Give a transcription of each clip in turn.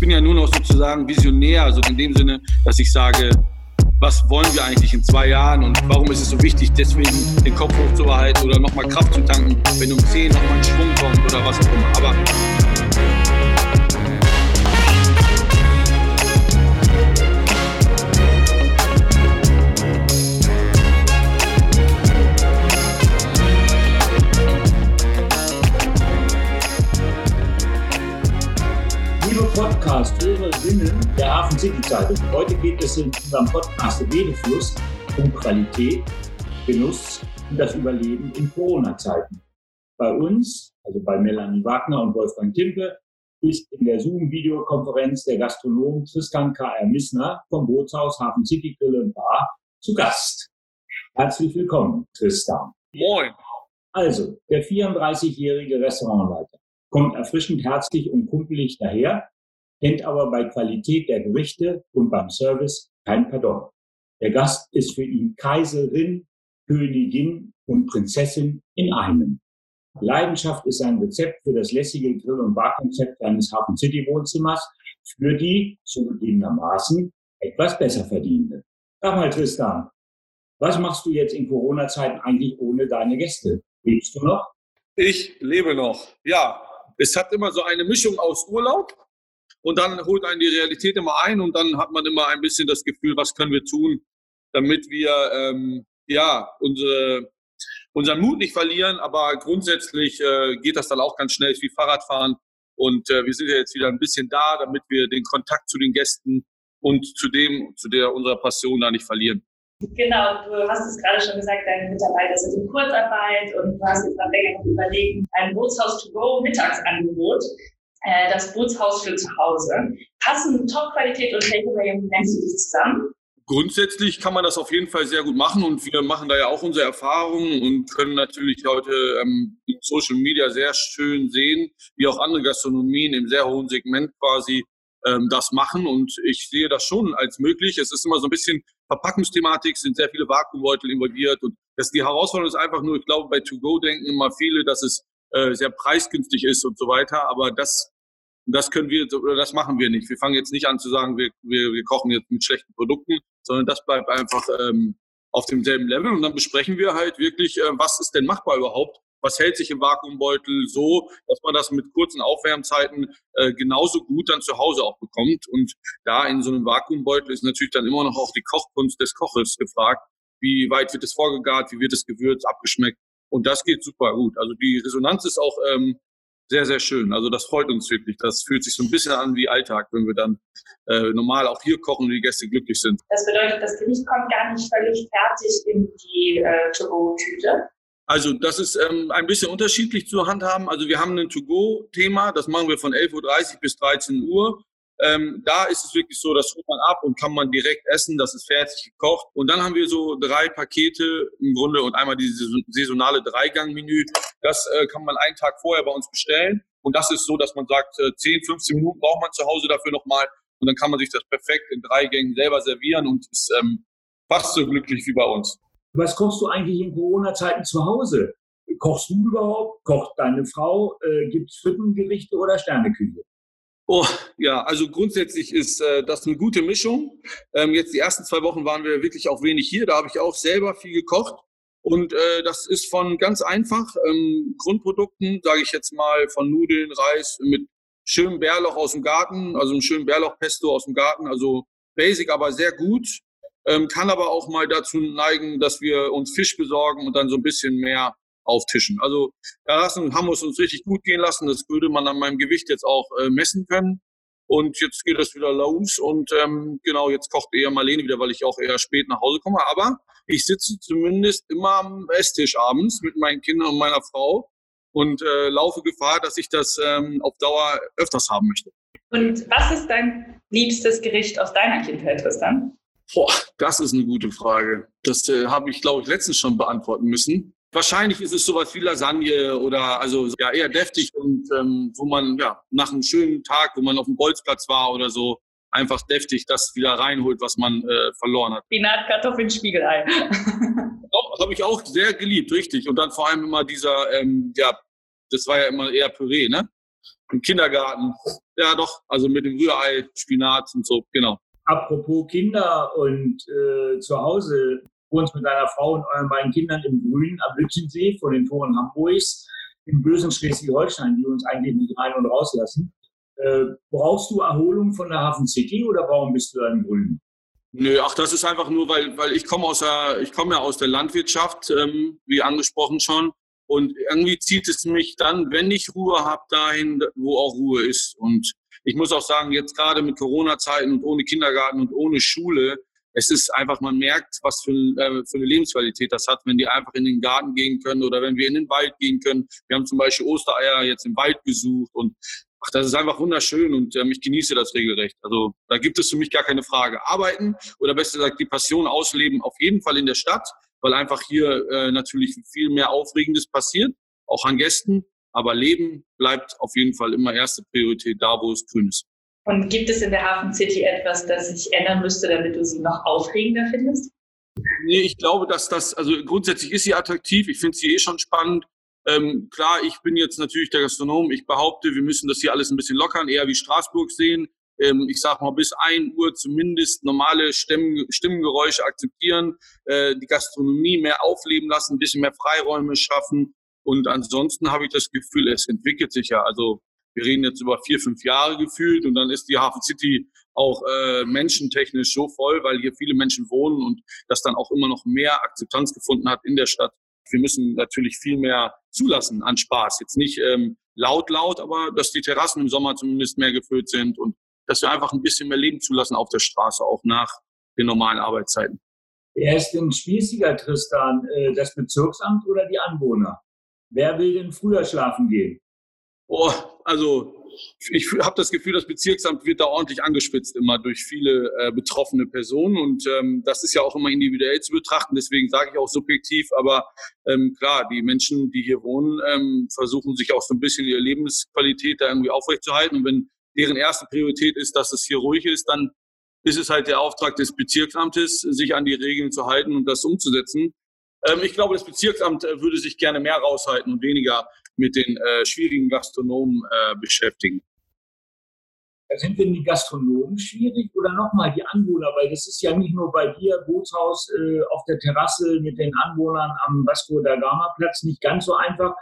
bin ja nur noch sozusagen Visionär, also in dem Sinne, dass ich sage, was wollen wir eigentlich in zwei Jahren und warum ist es so wichtig, deswegen den Kopf hochzuhalten oder nochmal Kraft zu tanken, wenn um 10 nochmal ein Schwung kommt oder was auch immer. Aber Podcast-Hörerinnen der Hafen City Zeitung. Heute geht es in unserem Podcast Redefluss um Qualität, Genuss und das Überleben in Corona-Zeiten. Bei uns, also bei Melanie Wagner und Wolfgang Timpe, ist in der Zoom-Videokonferenz der Gastronom Tristan K.R. Missner vom Bootshaus Hafen City Grill und Bar zu Gast. Herzlich willkommen, Tristan. Moin. Also, der 34-jährige Restaurantleiter kommt erfrischend herzlich und kumpelig daher kennt aber bei Qualität der Gerichte und beim Service kein Pardon. Der Gast ist für ihn Kaiserin, Königin und Prinzessin in einem. Leidenschaft ist ein Rezept für das lässige Grill- und Barkonzept eines Hafen City Wohnzimmers für die zugegebenermaßen etwas besser verdienende. Sag mal, Tristan, was machst du jetzt in Corona-Zeiten eigentlich ohne deine Gäste? Lebst du noch? Ich lebe noch. Ja, es hat immer so eine Mischung aus Urlaub und dann holt einen die Realität immer ein und dann hat man immer ein bisschen das Gefühl, was können wir tun, damit wir ähm, ja unsere, unseren Mut nicht verlieren. Aber grundsätzlich äh, geht das dann auch ganz schnell wie Fahrradfahren. Und äh, wir sind ja jetzt wieder ein bisschen da, damit wir den Kontakt zu den Gästen und zu dem, zu der unserer Passion da nicht verlieren. Genau, du hast es gerade schon gesagt, deine Mitarbeiter sind in Kurzarbeit und du hast jetzt am länger überlegen, ein Bootshaus to go Mittagsangebot äh, das Bootshaus für zu Hause. Passen Top-Qualität und Takeaway nennst du dich zusammen? Grundsätzlich kann man das auf jeden Fall sehr gut machen und wir machen da ja auch unsere Erfahrungen und können natürlich heute ähm, in Social Media sehr schön sehen, wie auch andere Gastronomien im sehr hohen Segment quasi ähm, das machen und ich sehe das schon als möglich. Es ist immer so ein bisschen Verpackungsthematik, sind sehr viele Vakuumbeutel involviert und das, die Herausforderung ist einfach nur, ich glaube, bei To-Go denken immer viele, dass es äh, sehr preisgünstig ist und so weiter. Aber das, das können wir oder das machen wir nicht. Wir fangen jetzt nicht an zu sagen, wir, wir, wir kochen jetzt mit schlechten Produkten, sondern das bleibt einfach ähm, auf demselben Level. Und dann besprechen wir halt wirklich, äh, was ist denn machbar überhaupt? Was hält sich im Vakuumbeutel so, dass man das mit kurzen Aufwärmzeiten äh, genauso gut dann zu Hause auch bekommt? Und da in so einem Vakuumbeutel ist natürlich dann immer noch auch die Kochkunst des Koches gefragt. Wie weit wird es vorgegart? Wie wird es gewürzt, abgeschmeckt? Und das geht super gut. Also die Resonanz ist auch ähm, sehr, sehr schön. Also das freut uns wirklich. Das fühlt sich so ein bisschen an wie Alltag, wenn wir dann äh, normal auch hier kochen und die Gäste glücklich sind. Das bedeutet, das Gericht kommt gar nicht völlig fertig in die äh, To-Go-Tüte. Also das ist ähm, ein bisschen unterschiedlich zu handhaben. Also wir haben ein To-Go-Thema, das machen wir von 11.30 Uhr bis 13 Uhr. Ähm, da ist es wirklich so, das holt man ab und kann man direkt essen, das ist fertig gekocht. Und dann haben wir so drei Pakete im Grunde und einmal dieses saisonale Dreigang-Menü. Das äh, kann man einen Tag vorher bei uns bestellen. Und das ist so, dass man sagt, äh, 10, 15 Minuten braucht man zu Hause dafür nochmal. Und dann kann man sich das perfekt in drei Gängen selber servieren und ist ähm, fast so glücklich wie bei uns. Was kochst du eigentlich in Corona-Zeiten zu Hause? Kochst du überhaupt? Kocht deine Frau? Äh, Gibt es Frittingerichte oder Sterneküche? Oh, ja, also grundsätzlich ist äh, das eine gute Mischung. Ähm, jetzt die ersten zwei Wochen waren wir wirklich auch wenig hier. Da habe ich auch selber viel gekocht. Und äh, das ist von ganz einfach ähm, Grundprodukten, sage ich jetzt mal, von Nudeln, Reis mit schönem Bärlauch aus dem Garten, also einem schönen Bärlauchpesto aus dem Garten, also basic, aber sehr gut. Ähm, kann aber auch mal dazu neigen, dass wir uns Fisch besorgen und dann so ein bisschen mehr auftischen. Also da lassen, haben wir es uns richtig gut gehen lassen. Das würde man an meinem Gewicht jetzt auch äh, messen können. Und jetzt geht es wieder los und ähm, genau, jetzt kocht eher Marlene wieder, weil ich auch eher spät nach Hause komme. Aber ich sitze zumindest immer am Esstisch abends mit meinen Kindern und meiner Frau und äh, laufe Gefahr, dass ich das ähm, auf Dauer öfters haben möchte. Und was ist dein liebstes Gericht aus deiner Kindheit, Tristan? Boah, das ist eine gute Frage. Das äh, habe ich, glaube ich, letztens schon beantworten müssen. Wahrscheinlich ist es sowas wie Lasagne oder also ja eher deftig und ähm, wo man ja nach einem schönen Tag, wo man auf dem Bolzplatz war oder so, einfach deftig das wieder reinholt, was man äh, verloren hat. Spinatkartoffeln, Spiegelei. Habe ich auch sehr geliebt, richtig. Und dann vor allem immer dieser, ähm, ja, das war ja immer eher Püree, ne? im Kindergarten. Ja, doch, also mit dem Rührei, Spinat und so, genau. Apropos Kinder und äh, zu Hause, wohnst mit deiner Frau und euren beiden Kindern im Grünen am Lützensee vor den Toren Hamburgs, im bösen Schleswig-Holstein, die uns eigentlich nicht rein und rauslassen. Äh, brauchst du Erholung von der Hafen City oder warum bist du da im Grünen? Nö, ach, das ist einfach nur, weil, weil ich komme aus ja aus der Landwirtschaft, ähm, wie angesprochen schon. Und irgendwie zieht es mich dann, wenn ich Ruhe habe, dahin, wo auch Ruhe ist. Und ich muss auch sagen, jetzt gerade mit Corona-Zeiten und ohne Kindergarten und ohne Schule, es ist einfach, man merkt, was für, äh, für eine Lebensqualität das hat, wenn die einfach in den Garten gehen können oder wenn wir in den Wald gehen können. Wir haben zum Beispiel Ostereier jetzt im Wald gesucht und ach, das ist einfach wunderschön und ähm, ich genieße das regelrecht. Also da gibt es für mich gar keine Frage. Arbeiten oder besser gesagt die Passion ausleben auf jeden Fall in der Stadt, weil einfach hier äh, natürlich viel mehr Aufregendes passiert, auch an Gästen. Aber Leben bleibt auf jeden Fall immer erste Priorität da, wo es grün ist. Und gibt es in der Hafen City etwas, das sich ändern müsste, damit du sie noch aufregender findest? Nee, ich glaube, dass das, also grundsätzlich ist sie attraktiv. Ich finde sie eh schon spannend. Ähm, klar, ich bin jetzt natürlich der Gastronom. Ich behaupte, wir müssen das hier alles ein bisschen lockern, eher wie Straßburg sehen. Ähm, ich sag mal, bis ein Uhr zumindest normale Stimmen, Stimmengeräusche akzeptieren, äh, die Gastronomie mehr aufleben lassen, ein bisschen mehr Freiräume schaffen. Und ansonsten habe ich das Gefühl, es entwickelt sich ja. Also wir reden jetzt über vier, fünf Jahre gefühlt und dann ist die Hafen City auch äh, menschentechnisch so voll, weil hier viele Menschen wohnen und das dann auch immer noch mehr Akzeptanz gefunden hat in der Stadt. Wir müssen natürlich viel mehr zulassen an Spaß. Jetzt nicht ähm, laut, laut, aber dass die Terrassen im Sommer zumindest mehr gefüllt sind und dass wir einfach ein bisschen mehr Leben zulassen auf der Straße, auch nach den normalen Arbeitszeiten. Wer ist denn spießiger, Tristan? Äh, das Bezirksamt oder die Anwohner? Wer will denn früher schlafen gehen? Oh, also ich habe das Gefühl, das Bezirksamt wird da ordentlich angespitzt immer durch viele äh, betroffene Personen und ähm, das ist ja auch immer individuell zu betrachten. Deswegen sage ich auch subjektiv, aber ähm, klar, die Menschen, die hier wohnen, ähm, versuchen sich auch so ein bisschen ihre Lebensqualität da irgendwie aufrechtzuerhalten. Und wenn deren erste Priorität ist, dass es hier ruhig ist, dann ist es halt der Auftrag des Bezirksamtes, sich an die Regeln zu halten und das umzusetzen. Ähm, ich glaube, das Bezirksamt äh, würde sich gerne mehr raushalten und weniger mit den äh, schwierigen Gastronomen äh, beschäftigen. Sind denn die Gastronomen schwierig oder nochmal die Anwohner? Weil das ist ja nicht nur bei dir, Bootshaus äh, auf der Terrasse mit den Anwohnern am Vasco da Gama Platz nicht ganz so einfach.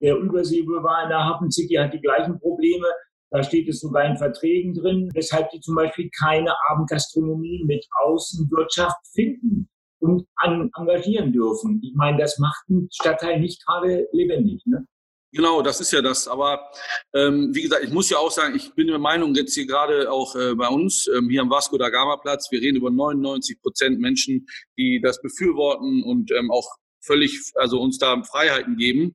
Der Überseeboulevard in der Hafen City hat die gleichen Probleme. Da steht es sogar in Verträgen drin, weshalb die zum Beispiel keine Abendgastronomie mit Außenwirtschaft finden und an, engagieren dürfen. Ich meine, das macht einen Stadtteil nicht gerade lebendig. Ne? Genau, das ist ja das. Aber ähm, wie gesagt, ich muss ja auch sagen, ich bin der Meinung, jetzt hier gerade auch äh, bei uns, ähm, hier am Vasco da Gama Platz, wir reden über 99 Prozent Menschen, die das befürworten und ähm, auch völlig, also uns da Freiheiten geben.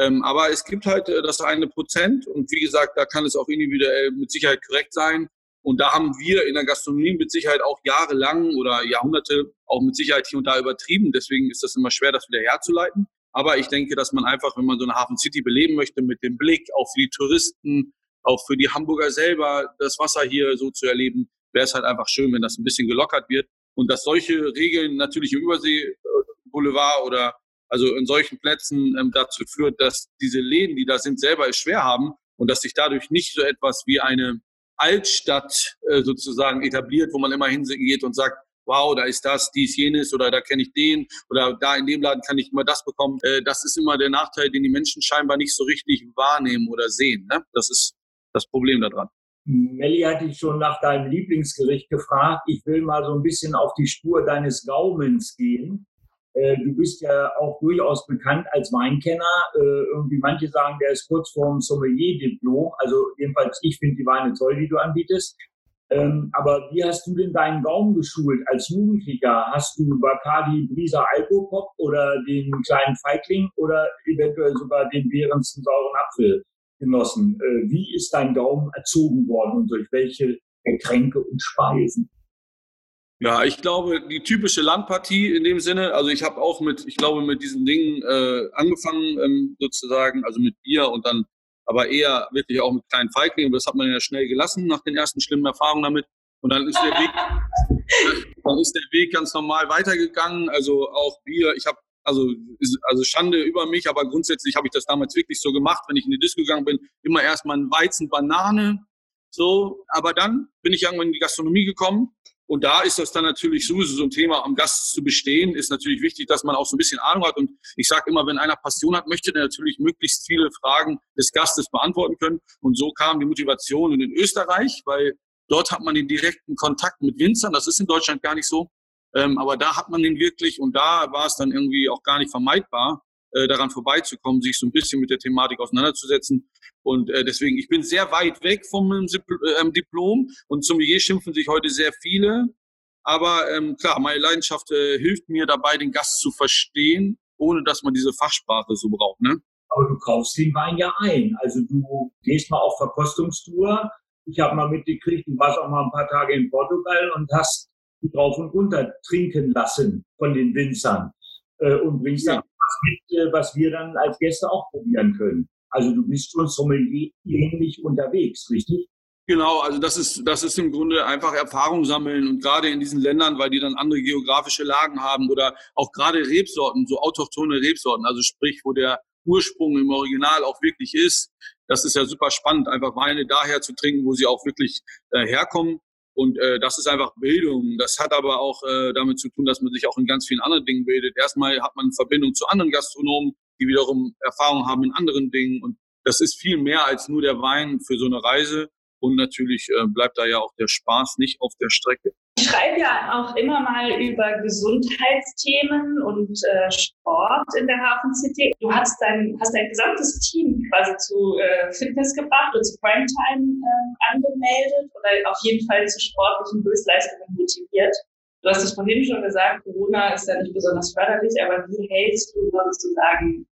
Ähm, aber es gibt halt äh, das eine Prozent und wie gesagt, da kann es auch individuell mit Sicherheit korrekt sein. Und da haben wir in der Gastronomie mit Sicherheit auch jahrelang oder Jahrhunderte auch mit Sicherheit hier und da übertrieben. Deswegen ist das immer schwer, das wieder herzuleiten. Aber ich denke, dass man einfach, wenn man so eine Hafen City beleben möchte, mit dem Blick auch für die Touristen, auch für die Hamburger selber, das Wasser hier so zu erleben, wäre es halt einfach schön, wenn das ein bisschen gelockert wird. Und dass solche Regeln natürlich im Überseeboulevard oder also in solchen Plätzen ähm, dazu führt, dass diese Läden, die da sind, selber es schwer haben und dass sich dadurch nicht so etwas wie eine Altstadt äh, sozusagen etabliert, wo man immer hingeht und sagt, wow, da ist das, dies, jenes oder da kenne ich den oder da in dem Laden kann ich immer das bekommen. Äh, das ist immer der Nachteil, den die Menschen scheinbar nicht so richtig wahrnehmen oder sehen. Ne? Das ist das Problem daran. Melli hat dich schon nach deinem Lieblingsgericht gefragt. Ich will mal so ein bisschen auf die Spur deines Gaumens gehen. Äh, du bist ja auch durchaus bekannt als Weinkenner. Äh, irgendwie manche sagen, der ist kurz vorm Sommelier-Diplom. Also jedenfalls, ich finde die Weine toll, die du anbietest. Ähm, aber wie hast du denn deinen Gaumen geschult als Jugendlicher? Hast du Bacardi Brisa Alkopop oder den kleinen Feigling oder eventuell sogar den bärensten sauren Apfel genossen? Äh, wie ist dein Gaumen erzogen worden und durch welche Getränke und Speisen? Ja, ich glaube, die typische Landpartie in dem Sinne, also ich habe auch mit, ich glaube, mit diesen Dingen äh, angefangen, ähm, sozusagen, also mit Bier und dann aber eher wirklich auch mit kleinen Feiglingen. Das hat man ja schnell gelassen nach den ersten schlimmen Erfahrungen damit. Und dann ist der Weg, dann ist der Weg ganz normal weitergegangen. Also auch Bier. Ich habe Also, also Schande über mich, aber grundsätzlich habe ich das damals wirklich so gemacht, wenn ich in die Disco gegangen bin, immer erstmal ein Weizen, Banane, so. Aber dann bin ich irgendwann in die Gastronomie gekommen und da ist das dann natürlich sowieso so ein Thema, am Gast zu bestehen, ist natürlich wichtig, dass man auch so ein bisschen Ahnung hat. Und ich sage immer, wenn einer Passion hat, möchte der natürlich möglichst viele Fragen des Gastes beantworten können. Und so kam die Motivation in Österreich, weil dort hat man den direkten Kontakt mit Winzern. Das ist in Deutschland gar nicht so. Ähm, aber da hat man den wirklich und da war es dann irgendwie auch gar nicht vermeidbar, äh, daran vorbeizukommen, sich so ein bisschen mit der Thematik auseinanderzusetzen. Und äh, deswegen, ich bin sehr weit weg vom ähm, Diplom und zum IE schimpfen sich heute sehr viele. Aber ähm, klar, meine Leidenschaft äh, hilft mir dabei, den Gast zu verstehen, ohne dass man diese Fachsprache so braucht. Ne? Aber du kaufst den Wein ja ein. Also du gehst mal auf Verkostungstour. Ich habe mal mitgekriegt, du warst auch mal ein paar Tage in Portugal und hast drauf und runter trinken lassen von den Winzern äh, und bringst ja. dann mit, was wir dann als Gäste auch probieren können. Also du bist schon sommelier ähnlich unterwegs, richtig? Genau, also das ist, das ist im Grunde einfach Erfahrung sammeln und gerade in diesen Ländern, weil die dann andere geografische Lagen haben oder auch gerade Rebsorten, so autochtone Rebsorten, also sprich, wo der Ursprung im Original auch wirklich ist. Das ist ja super spannend, einfach Weine daher zu trinken, wo sie auch wirklich äh, herkommen. Und äh, das ist einfach Bildung. Das hat aber auch äh, damit zu tun, dass man sich auch in ganz vielen anderen Dingen bildet. Erstmal hat man Verbindung zu anderen Gastronomen, die wiederum Erfahrung haben in anderen Dingen. Und das ist viel mehr als nur der Wein für so eine Reise. Und natürlich äh, bleibt da ja auch der Spaß nicht auf der Strecke. Ich schreibe ja auch immer mal über Gesundheitsthemen und äh, Sport in der Hafen City. Du hast dein, hast dein gesamtes Team quasi zu äh, Fitness gebracht und zu Primetime äh, angemeldet oder auf jeden Fall zu sportlichen Höchstleistungen motiviert. Du hast es vorhin schon gesagt, Corona ist ja nicht besonders förderlich, aber wie hältst du, würdest du sagen,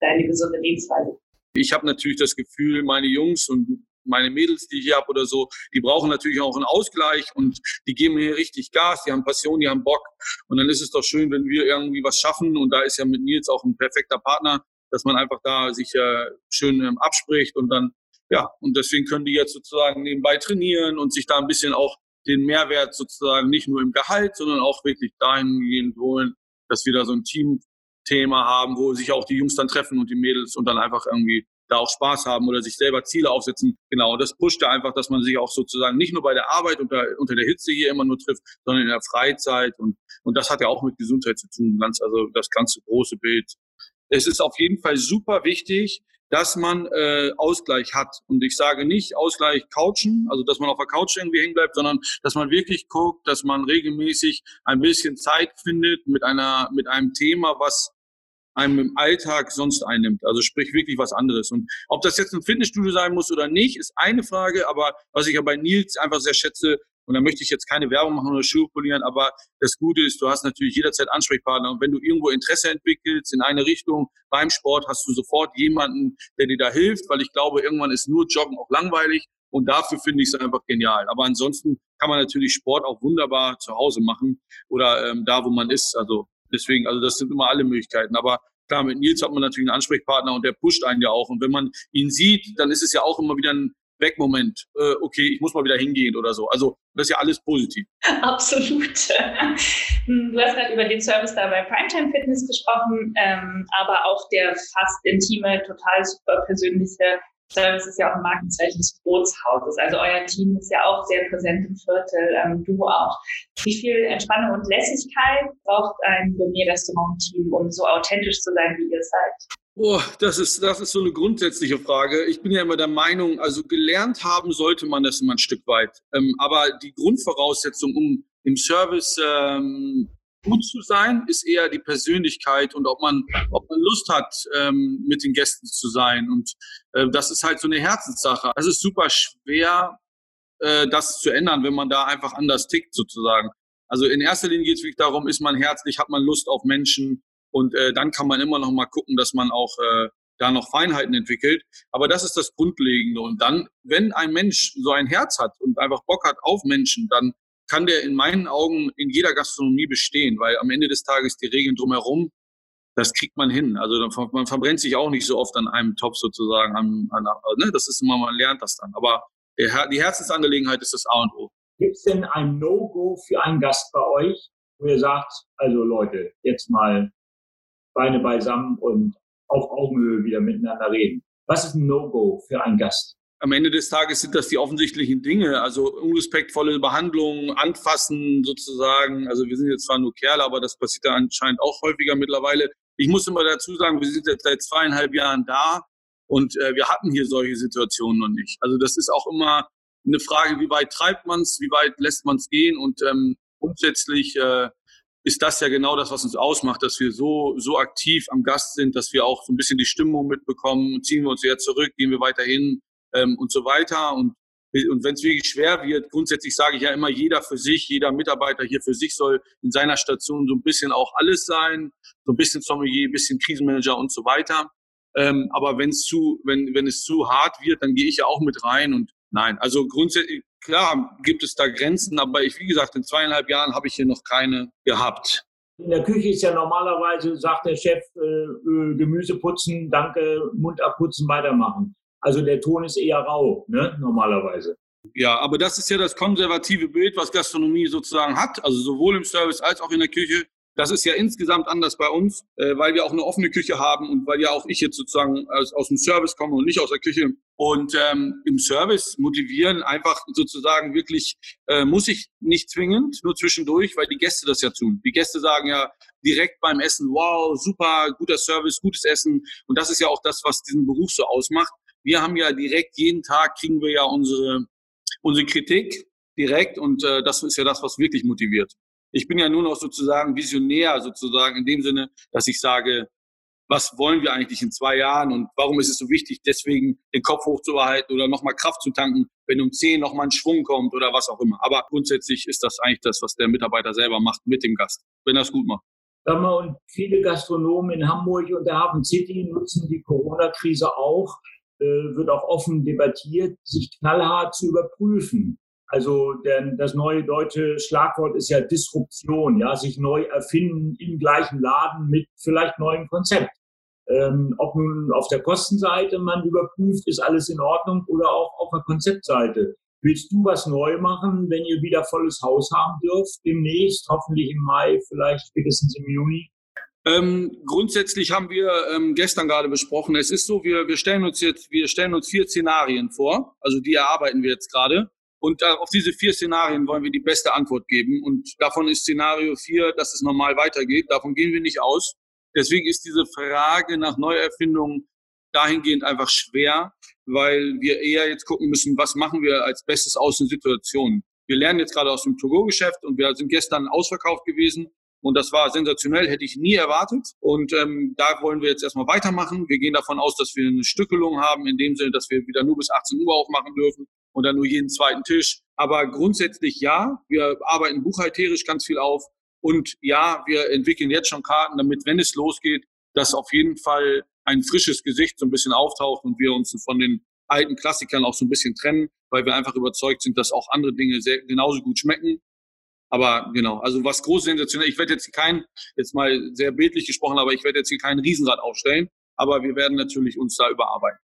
deine gesunde Lebensweise? Ich habe natürlich das Gefühl, meine Jungs und meine Mädels, die ich hier habe oder so, die brauchen natürlich auch einen Ausgleich und die geben hier richtig Gas, die haben Passion, die haben Bock. Und dann ist es doch schön, wenn wir irgendwie was schaffen und da ist ja mit Nils auch ein perfekter Partner, dass man einfach da sich äh, schön ähm, abspricht und dann, ja, und deswegen können die jetzt sozusagen nebenbei trainieren und sich da ein bisschen auch den Mehrwert sozusagen nicht nur im Gehalt, sondern auch wirklich dahingehend holen, dass wir da so ein Teamthema haben, wo sich auch die Jungs dann treffen und die Mädels und dann einfach irgendwie da auch Spaß haben oder sich selber Ziele aufsetzen. Genau, das pusht einfach, dass man sich auch sozusagen nicht nur bei der Arbeit unter, unter der Hitze hier immer nur trifft, sondern in der Freizeit und, und das hat ja auch mit Gesundheit zu tun, ganz, also das ganze große Bild. Es ist auf jeden Fall super wichtig, dass man äh, Ausgleich hat. Und ich sage nicht Ausgleich couchen, also dass man auf der Couch irgendwie hängen bleibt, sondern dass man wirklich guckt, dass man regelmäßig ein bisschen Zeit findet mit einer mit einem Thema, was einem im Alltag sonst einnimmt. Also sprich wirklich was anderes. Und ob das jetzt ein Fitnessstudio sein muss oder nicht, ist eine Frage. Aber was ich ja bei Nils einfach sehr schätze, und da möchte ich jetzt keine Werbung machen oder Schuhe polieren, aber das Gute ist, du hast natürlich jederzeit Ansprechpartner. Und wenn du irgendwo Interesse entwickelst in eine Richtung beim Sport, hast du sofort jemanden, der dir da hilft, weil ich glaube, irgendwann ist nur Joggen auch langweilig. Und dafür finde ich es einfach genial. Aber ansonsten kann man natürlich Sport auch wunderbar zu Hause machen oder ähm, da, wo man ist. Also Deswegen, also das sind immer alle Möglichkeiten. Aber klar, mit Nils hat man natürlich einen Ansprechpartner und der pusht einen ja auch. Und wenn man ihn sieht, dann ist es ja auch immer wieder ein Wegmoment. Äh, okay, ich muss mal wieder hingehen oder so. Also das ist ja alles positiv. Absolut. Du hast gerade über den Service da bei Primetime Fitness gesprochen, ähm, aber auch der fast intime, total super persönliche Service ist ja auch ein Markenzeichen des Bootshauses. Also euer Team ist ja auch sehr präsent im Viertel, ähm, du auch. Wie viel Entspannung und Lässigkeit braucht ein Gourmet-Restaurant-Team, um so authentisch zu sein, wie ihr seid? Oh, das ist, das ist so eine grundsätzliche Frage. Ich bin ja immer der Meinung, also gelernt haben sollte man das immer ein Stück weit. Ähm, aber die Grundvoraussetzung, um im Service ähm, gut zu sein, ist eher die Persönlichkeit und ob man, ob man Lust hat, ähm, mit den Gästen zu sein. Und äh, das ist halt so eine Herzenssache. Es ist super schwer, äh, das zu ändern, wenn man da einfach anders tickt sozusagen. Also in erster Linie geht es wirklich darum, ist man herzlich, hat man Lust auf Menschen und äh, dann kann man immer noch mal gucken, dass man auch äh, da noch Feinheiten entwickelt. Aber das ist das Grundlegende. Und dann, wenn ein Mensch so ein Herz hat und einfach Bock hat auf Menschen, dann kann der in meinen Augen in jeder Gastronomie bestehen, weil am Ende des Tages die Regeln drumherum, das kriegt man hin. Also man verbrennt sich auch nicht so oft an einem Topf sozusagen. An, an, ne? Das ist immer, man lernt das dann. Aber der, die Herzensangelegenheit ist das A und O. Gibt es denn ein No-Go für einen Gast bei euch, wo ihr sagt, also Leute, jetzt mal Beine beisammen und auf Augenhöhe wieder miteinander reden. Was ist ein No-Go für einen Gast? Am Ende des Tages sind das die offensichtlichen Dinge, also unrespektvolle Behandlung, Anfassen sozusagen. Also wir sind jetzt zwar nur Kerle, aber das passiert ja anscheinend auch häufiger mittlerweile. Ich muss immer dazu sagen, wir sind jetzt seit zweieinhalb Jahren da und äh, wir hatten hier solche Situationen noch nicht. Also das ist auch immer eine Frage, wie weit treibt man es, wie weit lässt man es gehen und ähm, grundsätzlich äh, ist das ja genau das, was uns ausmacht, dass wir so, so aktiv am Gast sind, dass wir auch so ein bisschen die Stimmung mitbekommen, ziehen wir uns wieder zurück, gehen wir weiter hin, ähm, und so weiter. Und, und wenn es wirklich schwer wird, grundsätzlich sage ich ja immer, jeder für sich, jeder Mitarbeiter hier für sich soll in seiner Station so ein bisschen auch alles sein, so ein bisschen Sommelier, ein bisschen Krisenmanager und so weiter. Ähm, aber wenn's zu, wenn, wenn es zu hart wird, dann gehe ich ja auch mit rein und nein, also grundsätzlich, klar gibt es da Grenzen, aber ich, wie gesagt, in zweieinhalb Jahren habe ich hier noch keine gehabt. In der Küche ist ja normalerweise, sagt der Chef, äh, Gemüse putzen, danke, Mund abputzen, weitermachen. Also der Ton ist eher rau, ne, normalerweise. Ja, aber das ist ja das konservative Bild, was Gastronomie sozusagen hat, also sowohl im Service als auch in der Küche. Das ist ja insgesamt anders bei uns, äh, weil wir auch eine offene Küche haben und weil ja auch ich jetzt sozusagen aus, aus dem Service komme und nicht aus der Küche. Und ähm, im Service motivieren einfach sozusagen wirklich, äh, muss ich nicht zwingend, nur zwischendurch, weil die Gäste das ja tun. Die Gäste sagen ja direkt beim Essen, wow, super, guter Service, gutes Essen. Und das ist ja auch das, was diesen Beruf so ausmacht wir haben ja direkt jeden Tag kriegen wir ja unsere, unsere Kritik direkt und äh, das ist ja das, was wirklich motiviert. Ich bin ja nur noch sozusagen visionär, sozusagen in dem Sinne, dass ich sage, was wollen wir eigentlich in zwei Jahren und warum ist es so wichtig, deswegen den Kopf hochzuhalten oder nochmal Kraft zu tanken, wenn um zehn nochmal ein Schwung kommt oder was auch immer. Aber grundsätzlich ist das eigentlich das, was der Mitarbeiter selber macht mit dem Gast, wenn er es gut macht. Und viele Gastronomen in Hamburg und der Hafen City nutzen die Corona-Krise auch, wird auch offen debattiert, sich knallhart zu überprüfen. Also denn das neue deutsche Schlagwort ist ja Disruption, ja, sich neu erfinden im gleichen Laden mit vielleicht neuem Konzept. Ähm, ob nun auf der Kostenseite man überprüft, ist alles in Ordnung oder auch auf der Konzeptseite. Willst du was neu machen, wenn ihr wieder volles Haus haben dürft, demnächst, hoffentlich im Mai, vielleicht spätestens im Juni? Ähm, grundsätzlich haben wir ähm, gestern gerade besprochen, es ist so, wir, wir stellen uns jetzt, wir stellen uns vier Szenarien vor, also die erarbeiten wir jetzt gerade. Und auf diese vier Szenarien wollen wir die beste Antwort geben. Und davon ist Szenario vier, dass es normal weitergeht. Davon gehen wir nicht aus. Deswegen ist diese Frage nach Neuerfindungen dahingehend einfach schwer, weil wir eher jetzt gucken müssen, was machen wir als Bestes aus den Situationen. Wir lernen jetzt gerade aus dem Togo-Geschäft und wir sind gestern ausverkauft gewesen. Und das war sensationell, hätte ich nie erwartet. Und ähm, da wollen wir jetzt erstmal weitermachen. Wir gehen davon aus, dass wir eine Stückelung haben, in dem Sinne, dass wir wieder nur bis 18 Uhr aufmachen dürfen und dann nur jeden zweiten Tisch. Aber grundsätzlich ja, wir arbeiten buchhalterisch ganz viel auf. Und ja, wir entwickeln jetzt schon Karten, damit, wenn es losgeht, dass auf jeden Fall ein frisches Gesicht so ein bisschen auftaucht und wir uns von den alten Klassikern auch so ein bisschen trennen, weil wir einfach überzeugt sind, dass auch andere Dinge sehr, genauso gut schmecken aber genau, also was groß sensationell. Ich werde jetzt kein, jetzt mal sehr bildlich gesprochen, aber ich werde jetzt hier kein Riesenrad aufstellen. Aber wir werden natürlich uns da überarbeiten.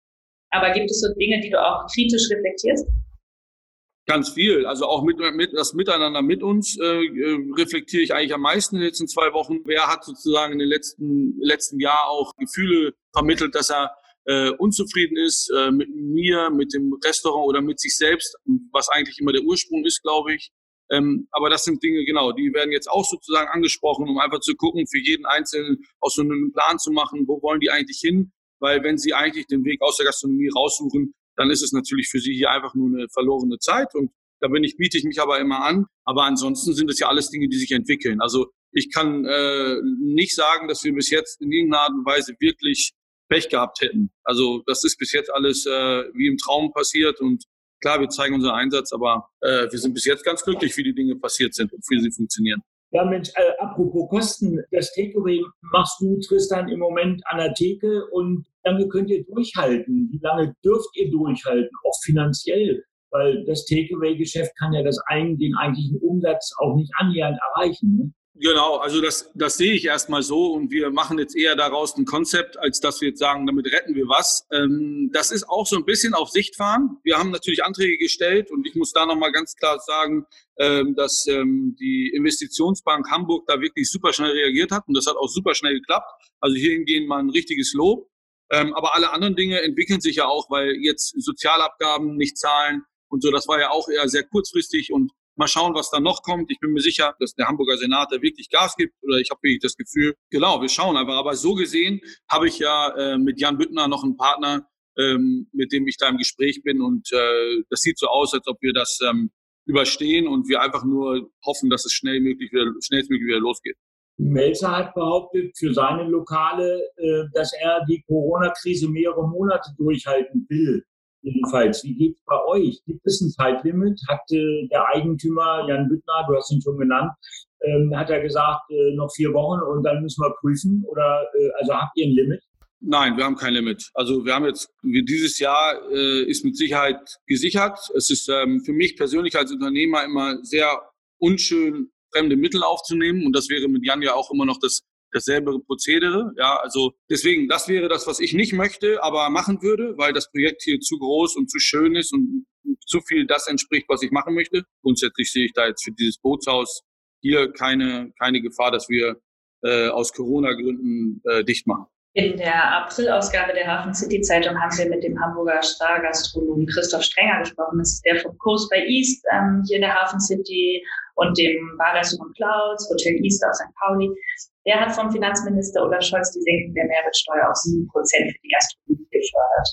Aber gibt es so Dinge, die du auch kritisch reflektierst? Ganz viel. Also auch mit, mit das Miteinander mit uns äh, äh, reflektiere ich eigentlich am meisten in den letzten zwei Wochen. Wer hat sozusagen in den letzten, letzten Jahr auch Gefühle vermittelt, dass er äh, unzufrieden ist äh, mit mir, mit dem Restaurant oder mit sich selbst, was eigentlich immer der Ursprung ist, glaube ich. Ähm, aber das sind Dinge, genau, die werden jetzt auch sozusagen angesprochen, um einfach zu gucken, für jeden Einzelnen aus so einem Plan zu machen, wo wollen die eigentlich hin? Weil wenn sie eigentlich den Weg aus der Gastronomie raussuchen, dann ist es natürlich für sie hier einfach nur eine verlorene Zeit und da bin ich, biete ich mich aber immer an. Aber ansonsten sind es ja alles Dinge, die sich entwickeln. Also ich kann äh, nicht sagen, dass wir bis jetzt in irgendeiner Art und Weise wirklich Pech gehabt hätten. Also das ist bis jetzt alles äh, wie im Traum passiert und Klar, wir zeigen unseren Einsatz, aber äh, wir sind bis jetzt ganz glücklich, wie die Dinge passiert sind und wie sie funktionieren. Ja, Mensch, äh, apropos Kosten, das Takeaway machst du, Tristan, im Moment an der Theke und wie lange könnt ihr durchhalten? Wie lange dürft ihr durchhalten, auch finanziell? Weil das Takeaway-Geschäft kann ja das den eigentlichen Umsatz auch nicht annähernd erreichen. Ne? Genau, also das, das sehe ich erstmal so und wir machen jetzt eher daraus ein Konzept, als dass wir jetzt sagen, damit retten wir was. Ähm, das ist auch so ein bisschen auf Sicht fahren. Wir haben natürlich Anträge gestellt und ich muss da nochmal ganz klar sagen, ähm, dass ähm, die Investitionsbank Hamburg da wirklich super schnell reagiert hat und das hat auch super schnell geklappt. Also hierhin mal ein richtiges Lob. Ähm, aber alle anderen Dinge entwickeln sich ja auch, weil jetzt Sozialabgaben nicht zahlen und so, das war ja auch eher sehr kurzfristig und Mal schauen, was da noch kommt. Ich bin mir sicher, dass der Hamburger Senat da wirklich Gas gibt. Oder ich habe wirklich das Gefühl, genau, wir schauen einfach. Aber so gesehen habe ich ja äh, mit Jan Büttner noch einen Partner, ähm, mit dem ich da im Gespräch bin. Und äh, das sieht so aus, als ob wir das ähm, überstehen und wir einfach nur hoffen, dass es schnell möglich wieder, schnellstmöglich wieder losgeht. Melzer hat behauptet für seine Lokale, äh, dass er die Corona-Krise mehrere Monate durchhalten will jedenfalls. Wie geht es bei euch? Gibt es ein Zeitlimit? Hat der Eigentümer Jan Büttner, du hast ihn schon genannt, ähm, hat er gesagt, äh, noch vier Wochen und dann müssen wir prüfen? Oder äh, also habt ihr ein Limit? Nein, wir haben kein Limit. Also wir haben jetzt, dieses Jahr äh, ist mit Sicherheit gesichert. Es ist ähm, für mich persönlich als Unternehmer immer sehr unschön, fremde Mittel aufzunehmen. Und das wäre mit Jan ja auch immer noch das dasselbe Prozedere. Ja, also deswegen, das wäre das, was ich nicht möchte, aber machen würde, weil das Projekt hier zu groß und zu schön ist und zu viel das entspricht, was ich machen möchte. Grundsätzlich sehe ich da jetzt für dieses Bootshaus hier keine, keine Gefahr, dass wir äh, aus Corona-Gründen äh, dicht machen. In der April-Ausgabe der Hafen City Zeitung haben wir mit dem Hamburger Stargastronomen Christoph Strenger gesprochen. Das ist der vom Coast by East ähm, hier in der Hafen City und dem Badersum Clouds, Hotel East aus St. Pauli. Der hat vom Finanzminister Olaf Scholz die Senkung der Mehrwertsteuer auf sieben Prozent für die Gastronomie gefördert.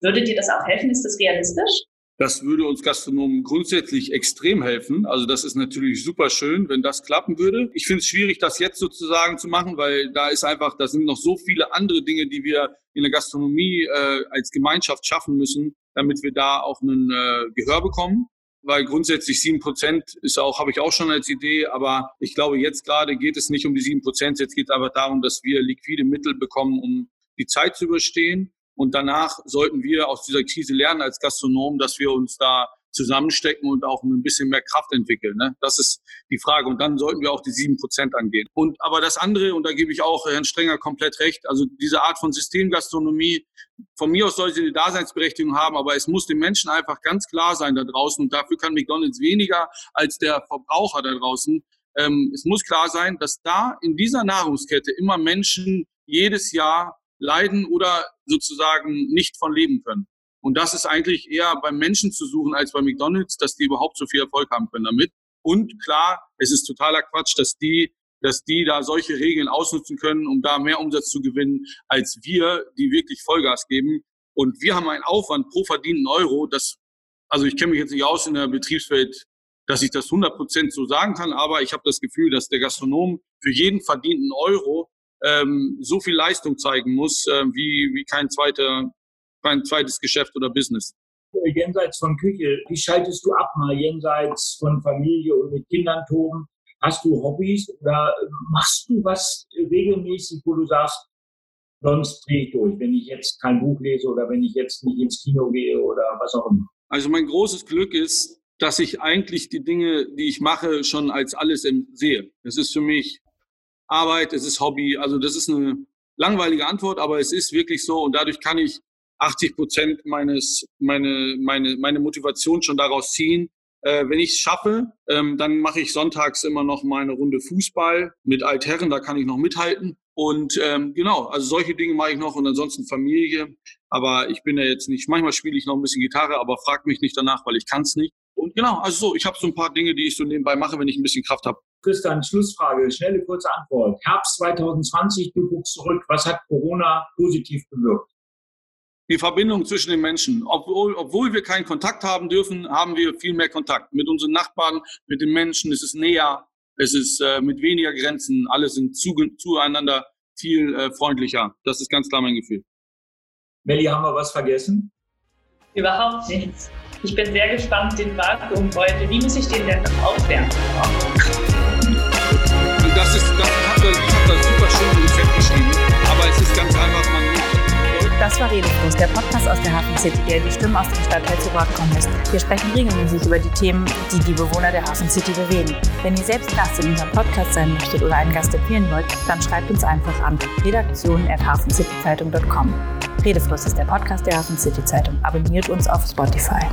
Würde dir das auch helfen? Ist das realistisch? Das würde uns Gastronomen grundsätzlich extrem helfen. Also das ist natürlich super schön, wenn das klappen würde. Ich finde es schwierig, das jetzt sozusagen zu machen, weil da ist einfach, da sind noch so viele andere Dinge, die wir in der Gastronomie äh, als Gemeinschaft schaffen müssen, damit wir da auch ein äh, Gehör bekommen weil grundsätzlich sieben Prozent ist auch, habe ich auch schon als Idee, aber ich glaube, jetzt gerade geht es nicht um die sieben Prozent, jetzt geht es einfach darum, dass wir liquide Mittel bekommen, um die Zeit zu überstehen. Und danach sollten wir aus dieser Krise lernen als Gastronomen, dass wir uns da zusammenstecken und auch ein bisschen mehr Kraft entwickeln. Ne? Das ist die Frage. Und dann sollten wir auch die sieben Prozent angehen. Und aber das andere, und da gebe ich auch Herrn Strenger komplett recht, also diese Art von Systemgastronomie, von mir aus soll sie eine Daseinsberechtigung haben, aber es muss den Menschen einfach ganz klar sein da draußen. Und dafür kann McDonalds weniger als der Verbraucher da draußen. Ähm, es muss klar sein, dass da in dieser Nahrungskette immer Menschen jedes Jahr leiden oder sozusagen nicht von leben können. Und das ist eigentlich eher beim Menschen zu suchen als bei McDonald's, dass die überhaupt so viel Erfolg haben können damit. Und klar, es ist totaler Quatsch, dass die, dass die da solche Regeln ausnutzen können, um da mehr Umsatz zu gewinnen, als wir, die wirklich Vollgas geben. Und wir haben einen Aufwand pro verdienten Euro, das, also ich kenne mich jetzt nicht aus in der Betriebswelt, dass ich das 100 Prozent so sagen kann, aber ich habe das Gefühl, dass der Gastronom für jeden verdienten Euro ähm, so viel Leistung zeigen muss, äh, wie, wie kein zweiter mein zweites Geschäft oder Business. Jenseits von Küche, wie schaltest du ab mal jenseits von Familie und mit Kindern toben? Hast du Hobbys oder machst du was regelmäßig, wo du sagst, sonst drehe ich durch, wenn ich jetzt kein Buch lese oder wenn ich jetzt nicht ins Kino gehe oder was auch immer? Also mein großes Glück ist, dass ich eigentlich die Dinge, die ich mache, schon als alles sehe. Es ist für mich Arbeit, es ist Hobby. Also das ist eine langweilige Antwort, aber es ist wirklich so und dadurch kann ich 80 Prozent meines, meine, meine, meine Motivation schon daraus ziehen. Äh, wenn ich es schaffe, ähm, dann mache ich sonntags immer noch mal eine Runde Fußball mit Altherren, da kann ich noch mithalten. Und ähm, genau, also solche Dinge mache ich noch und ansonsten Familie. Aber ich bin ja jetzt nicht, manchmal spiele ich noch ein bisschen Gitarre, aber frag mich nicht danach, weil ich kann es nicht. Und genau, also so, ich habe so ein paar Dinge, die ich so nebenbei mache, wenn ich ein bisschen Kraft habe. Christian, Schlussfrage, schnelle kurze Antwort. Herbst 2020, du guckst zurück. Was hat Corona positiv bewirkt? die Verbindung zwischen den Menschen. Obwohl, obwohl wir keinen Kontakt haben dürfen, haben wir viel mehr Kontakt mit unseren Nachbarn, mit den Menschen. Es ist näher, es ist äh, mit weniger Grenzen. Alle sind zu, zueinander viel äh, freundlicher. Das ist ganz klar mein Gefühl. Melli, haben wir was vergessen? Überhaupt nichts. Ich bin sehr gespannt, den Vakuum heute. Wie muss ich den denn aufwärmen? Das super schön im Rezept geschrieben, aber es ist ganz einfach, man muss Das war Redefluss, der Podcast aus der Hafen City, der die Stimmen aus dem Stadtteil zu Wort kommen lässt. Wir sprechen regelmäßig über die Themen, die die Bewohner der Hafen City bewegen. Wenn ihr selbst Gast in unserem Podcast sein möchtet oder einen Gast empfehlen wollt, dann schreibt uns einfach an redaktion.hafencityzeitung.com. Redefluss ist der Podcast der Hafen City Zeitung. Abonniert uns auf Spotify.